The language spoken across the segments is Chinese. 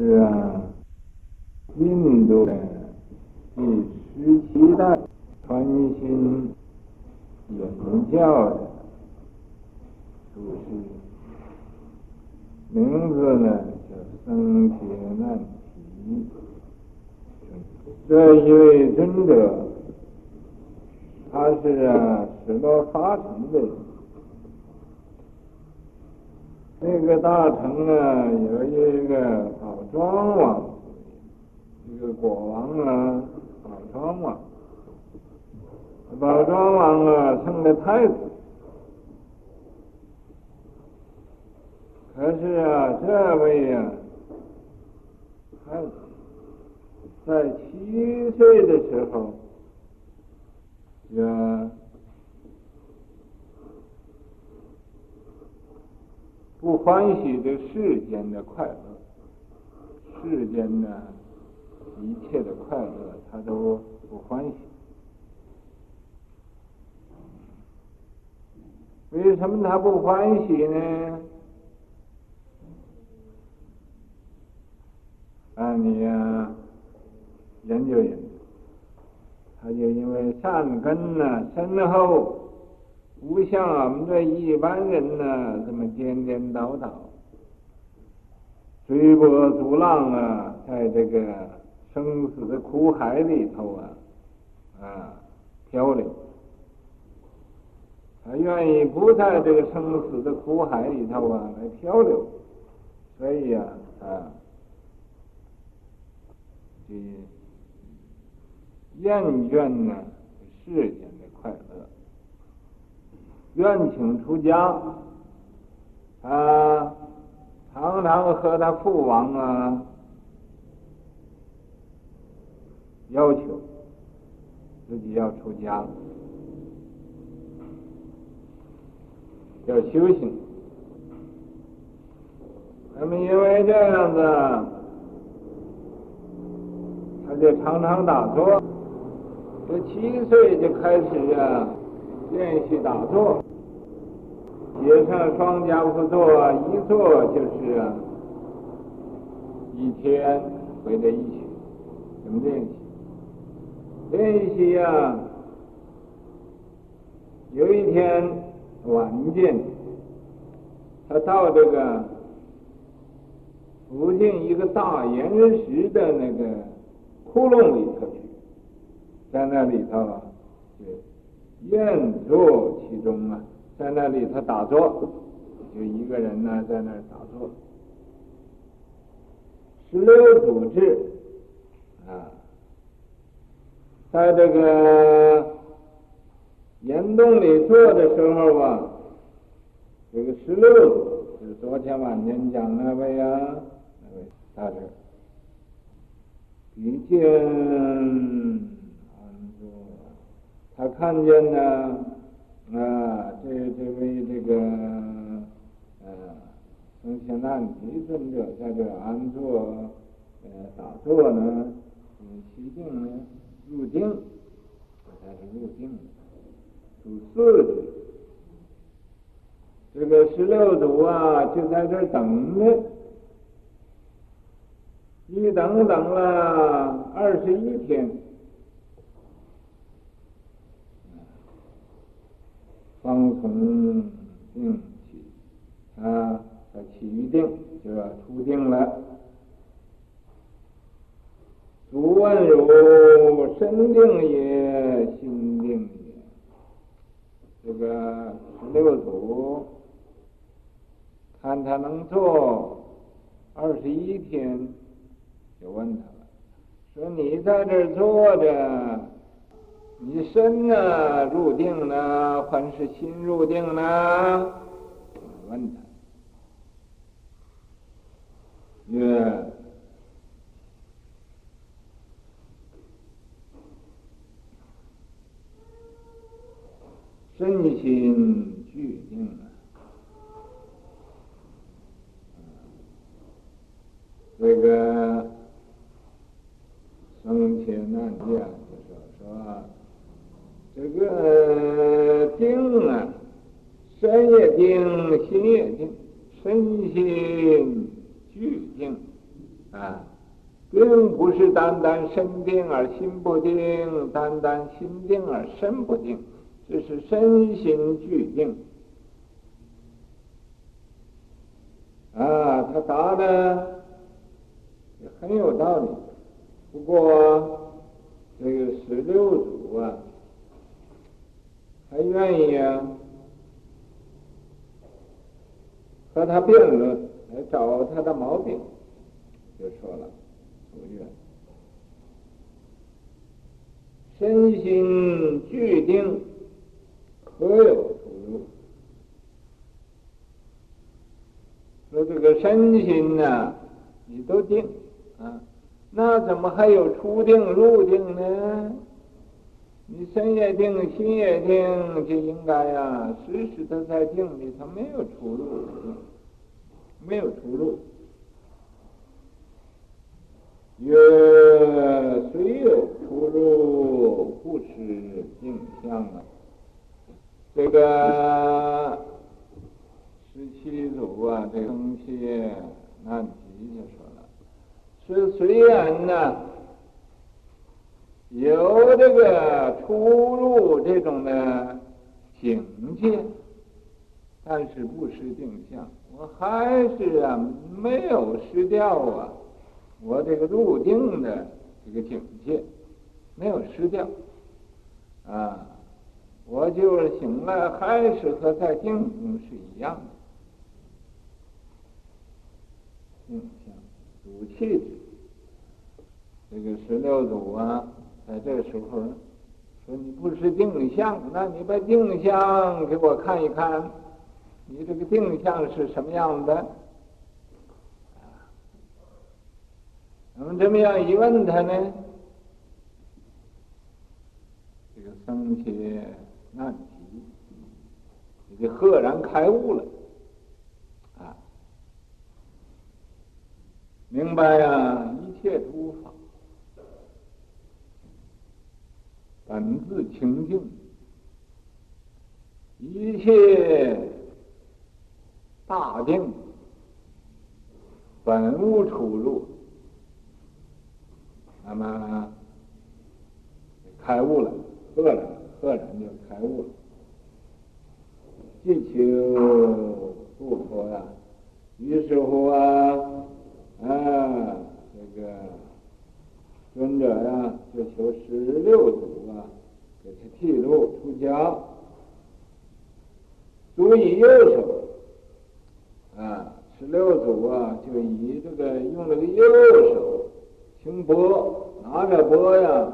是啊，印度的第十七代传心引教的祖师，名字呢叫僧伽难提。这一位尊者，他是啊，十罗法城的。那个大城啊，有一个宝庄王，一个国王啊，宝庄王。宝庄王啊，成了太子。可是啊，这位呀、啊，太子在七岁的时候，呀。不欢喜这世间的快乐，世间的一切的快乐，他都不欢喜。为什么他不欢喜呢？啊，你呀、研究研究，他就因为善根呢深厚。不像我们这一般人呢，这么颠颠倒倒，随波逐浪啊，在这个生死的苦海里头啊，啊漂流。他愿意不在这个生死的苦海里头啊来漂流，所以呀啊，啊，这厌倦呢世间的快乐。愿请出家，他常常和他父王啊要求自己要出家，要修行。那么因为这样子，他就常常打坐，这七岁就开始啊。练习打坐，结上双跏趺坐，一坐就是，一天回来一宿，怎么练习？练习呀，有一天晚间，他到这个附近一个大岩石的那个窟窿里头去，在那里头啊，愿坐其中啊，在那里他打坐，就一个人呢在那儿打坐。十六祖智啊，在这个岩洞里坐的时候啊，这个十六祖是昨天晚间讲那位啊，那位大师，比丘。他看见呢，啊，这这位这个，呃、啊，僧伽难提尊者在这安坐，呃，打坐呢，嗯，起定呢，入定，这才是入定，入四句。这个十六祖啊，就在这等呢，一等等了二十一天。方从定起，啊，他起于定，就要出定了。祖问汝：身定也，心定也？这个十六祖看他能坐二十一天，就问他了，说你在这坐着。你身呢入定呢，还是心入定呢？问他，曰：身心俱定啊。这个僧伽难提就说说。这个定啊，身也定，心也定，身心俱定，啊，并不是单单身定而心不定，单单心定而身不定，这是身心俱定。啊，他答的也很有道理，不过这个十六祖啊，还愿意啊和他辩论，来找他的毛病，就说了，不愿，身心俱定，可有出入？说这个身心呢、你都定啊，那怎么还有出定入定呢？你身也定，心也定，就应该、啊，时时都在定里，它没有出入，没有出入。曰：虽有出入，不失定相啊。这个。十七祖啊，这东西难题就说了，是虽然呢有这个出入这种的境界，但是不失定相。我还是啊没有失掉啊，我这个入定的这个境界没有失掉啊，我就是醒了还是和在定中是一样的。定相，主气质。这个十六祖啊，在这个时候呢说：“你不是定相，那你把定相给我看一看，你这个定相是什么样的？”那么这么样一问他呢，这个僧伽难题，你就赫然开悟了。啊明白呀、啊，一切诸法本自清净，一切大定本无出入。那么开悟了，赫然赫然就开悟了。祈求不脱呀，于是乎啊。啊，这个尊者呀，就求十六祖啊，给他剃度出家，足以右手。啊，十六祖啊，就以这个用这个右手清波，拿着钵呀，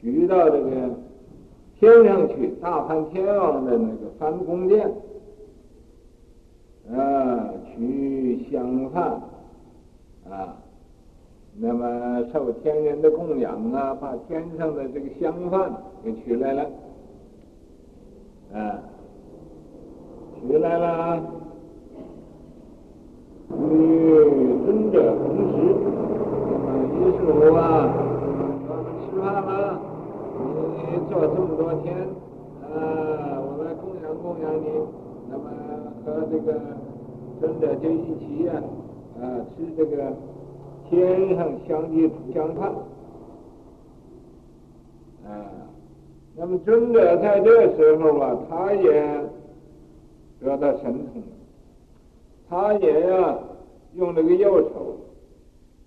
举到这个天上去，大梵天王的那个梵宫殿，啊，取香饭。啊，那么受天人的供养啊，把天上的这个香饭给取来了，啊，取来了，嗯。主啊，我们吃饭了，你做这么多天，啊，我来供养供养你，那么和这个尊者就一起呀、啊。啊，吃这个天上香的香饭，啊，那么尊者在这时候啊，他也得到神通，他也呀、啊、用这个右手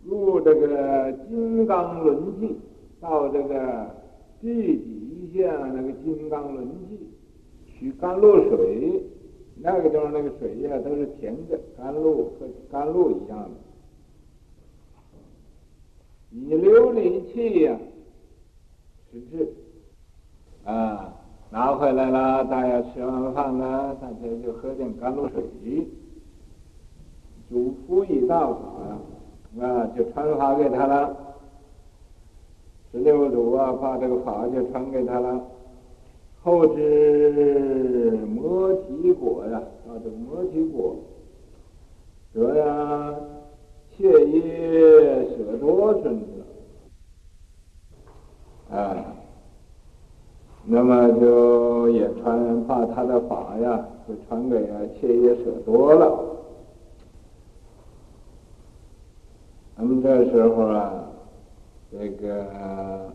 入这个金刚轮际，到这个地底下那个金刚轮际取甘露水。那个地方那个水呀，都是甜的，甘露和甘露一样的。以琉璃器呀，实质啊，拿回来了，大家吃完饭了，大家就喝点甘露水。嘱咐以大法呀，啊，就传法给他了。十六祖啊，把这个法就传给他了。后知摩提果呀，啊，这个摩提果，这呀，切耶舍多尊者，啊，那么就也传把他的法呀，就传给啊切耶舍多了。那么们这时候啊，这个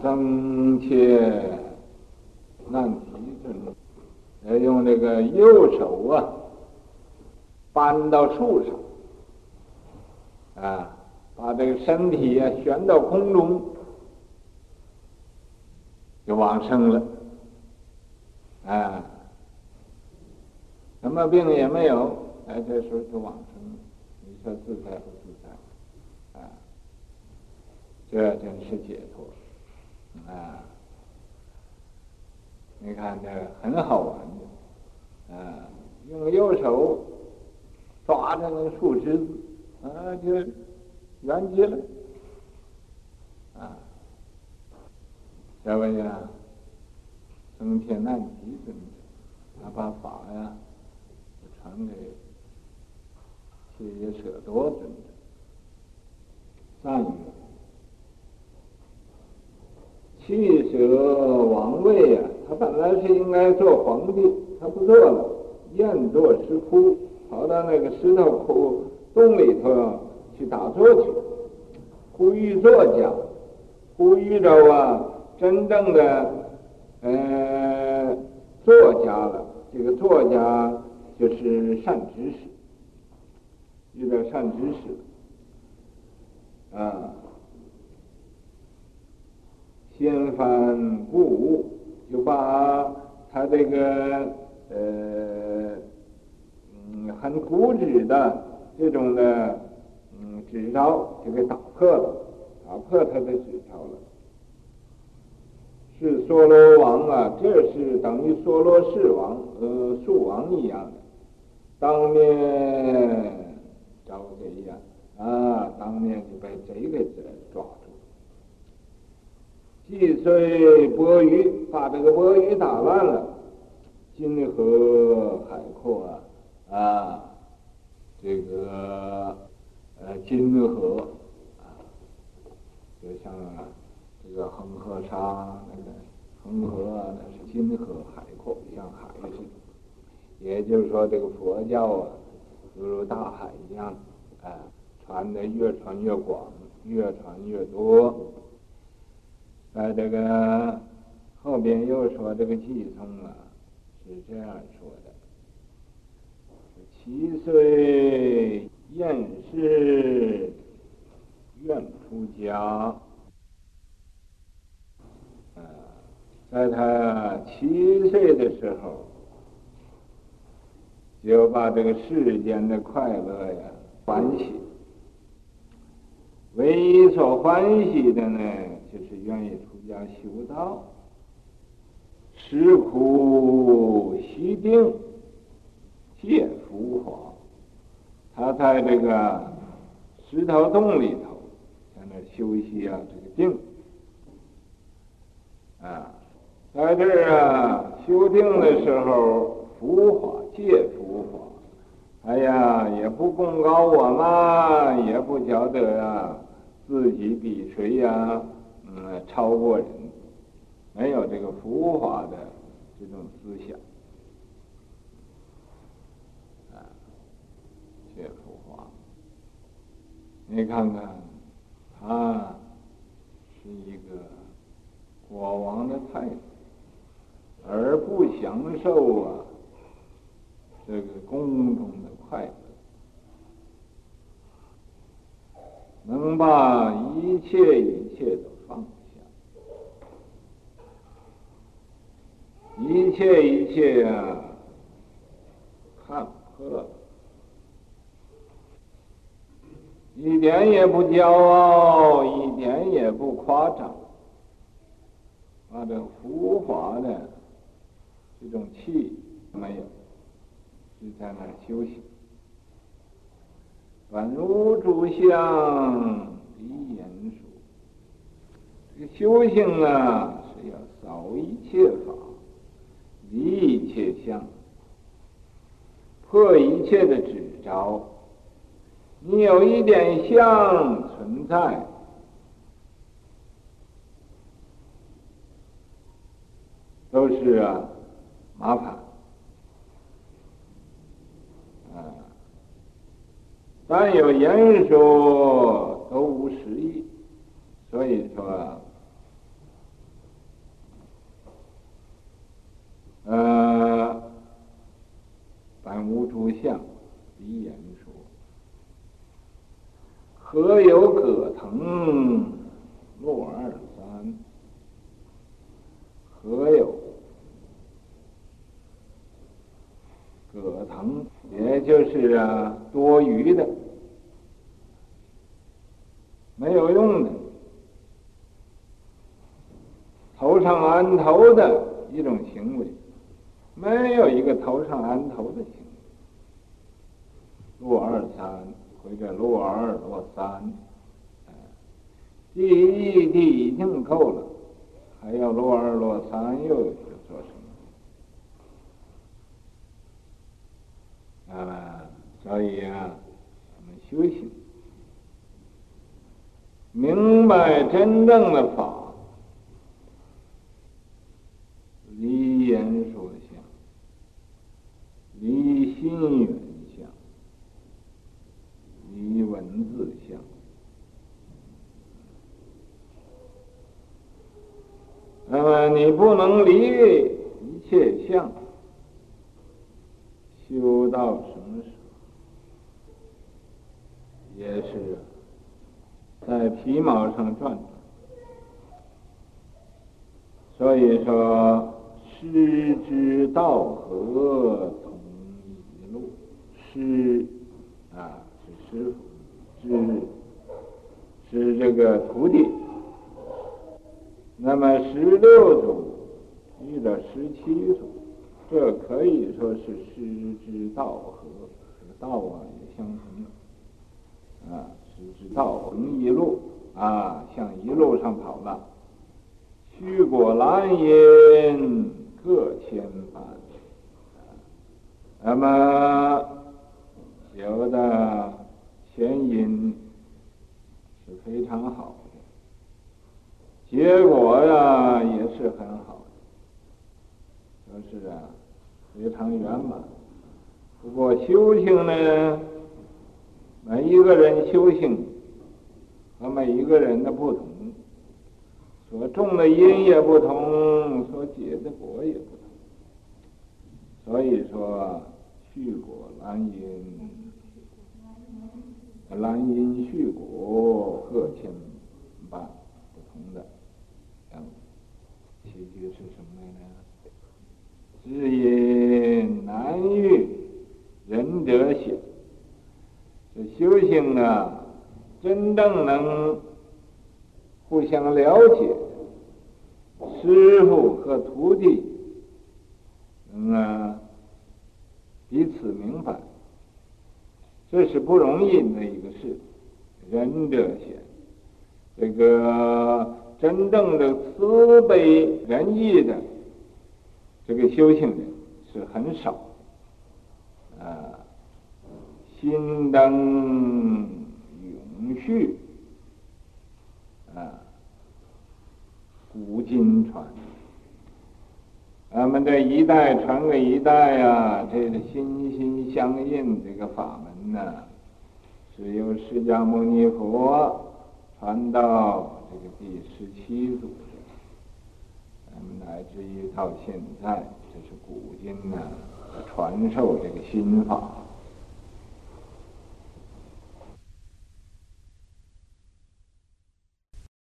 僧伽难提尊者，要用这个右手啊，搬到树上，啊，把这个身体啊悬到空中，就往生了，啊，什么病也没有。哎，这时候就往生，你说自在不自在？啊，这真是解脱啊！你看这很好玩的，啊，用右手抓着那个树枝子，啊，就圆寂了，啊，这位呀，僧伽难提尊者，他把法呀传给。这也舍多尊者，赞曰：“弃舍王位呀，他本来是应该做皇帝，他不做了，愿作石窟，跑到那个石头窟洞里头去打坐去，呼吁作家，呼吁着啊，真正的呃作家了。这个作家就是善知识。”遇到善知识，啊，掀翻故物，就把他这个呃嗯很固执的这种的嗯执照就给打破了，打破他的执照了。是娑罗王啊，这是等于娑罗世王和树王一样的，当面。盗贼呀！啊，当面就被贼给抓住，击碎钵盂，把这个钵盂打烂了，金河海阔啊！啊，这个呃金河啊，就像这个恒河沙那个恒河，那是金河海阔，像海似的。也就是说，这个佛教啊。犹如大海一样，啊，传的越传越广，越传越多。在这个后边又说这个偈颂啊，是这样说的：七岁厌世愿出家，在他七岁的时候。就把这个世间的快乐呀欢喜，唯一所欢喜的呢，就是愿意出家修道，吃苦习定，戒浮华。他在这个石头洞里头，在那休息啊，这个定啊，在这儿啊修定的时候，浮华戒浮。哎呀，也不供高我嘛，也不觉得啊自己比谁呀，嗯，超过人，没有这个浮华的这种思想，啊，戒浮华。你看看，他是一个国王的太子，而不享受啊这个宫中的。快乐，能把一切一切都放下，一切一切、啊，看破，一点也不骄傲，一点也不夸张，把这浮华的这种气没有，是在那修行。本无主相离言说，这个修行啊，是要扫一切法，离一切相，破一切的执着。你有一点相存在，都是啊麻烦。凡有言说，都无实义。所以说，呃，凡无诸相，离言说。何有葛藤落二三？何有葛藤？也就是啊，多余的，没有用的。头上安头的一种行为，没有一个头上安头的行为。落二三或者落二落三，第一地已经够了，还要落二落三，又做什啊，所以啊，我们修行，明白真正的法。离言说相，离心缘相，离文字相。那么你不能离一切相，修到什么时候，也是在皮毛上转转。所以说。师之同一路，师啊是师傅，是是这个徒弟。那么十六祖遇到十七祖，这可以说是师之道合，这个道啊也相同啊，师之道同一路啊，向一路上跑了。虚果兰因。各千般，那么有的前因是非常好的，结果呀也是很好的，就是啊非常圆满。不过修行呢，每一个人修行和每一个人的不同。所种的因也不同，所结的果也不同。所以说，续果兰因，兰因续果各千般不同的。嗯，其句是什么来着？知音难遇，仁者险。这修行啊，真正能互相了解。师傅和徒弟，嗯啊，彼此明白，这是不容易的一个事。仁者贤，这个真正的慈悲仁义的这个修行人是很少，啊，心灯永续，啊。古今传，咱我们这一代传给一代呀，这个心心相印这个法门呢，是由释迦牟尼佛传到这个第十七祖，咱们乃至于到现在，这是古今呢传授这个心法。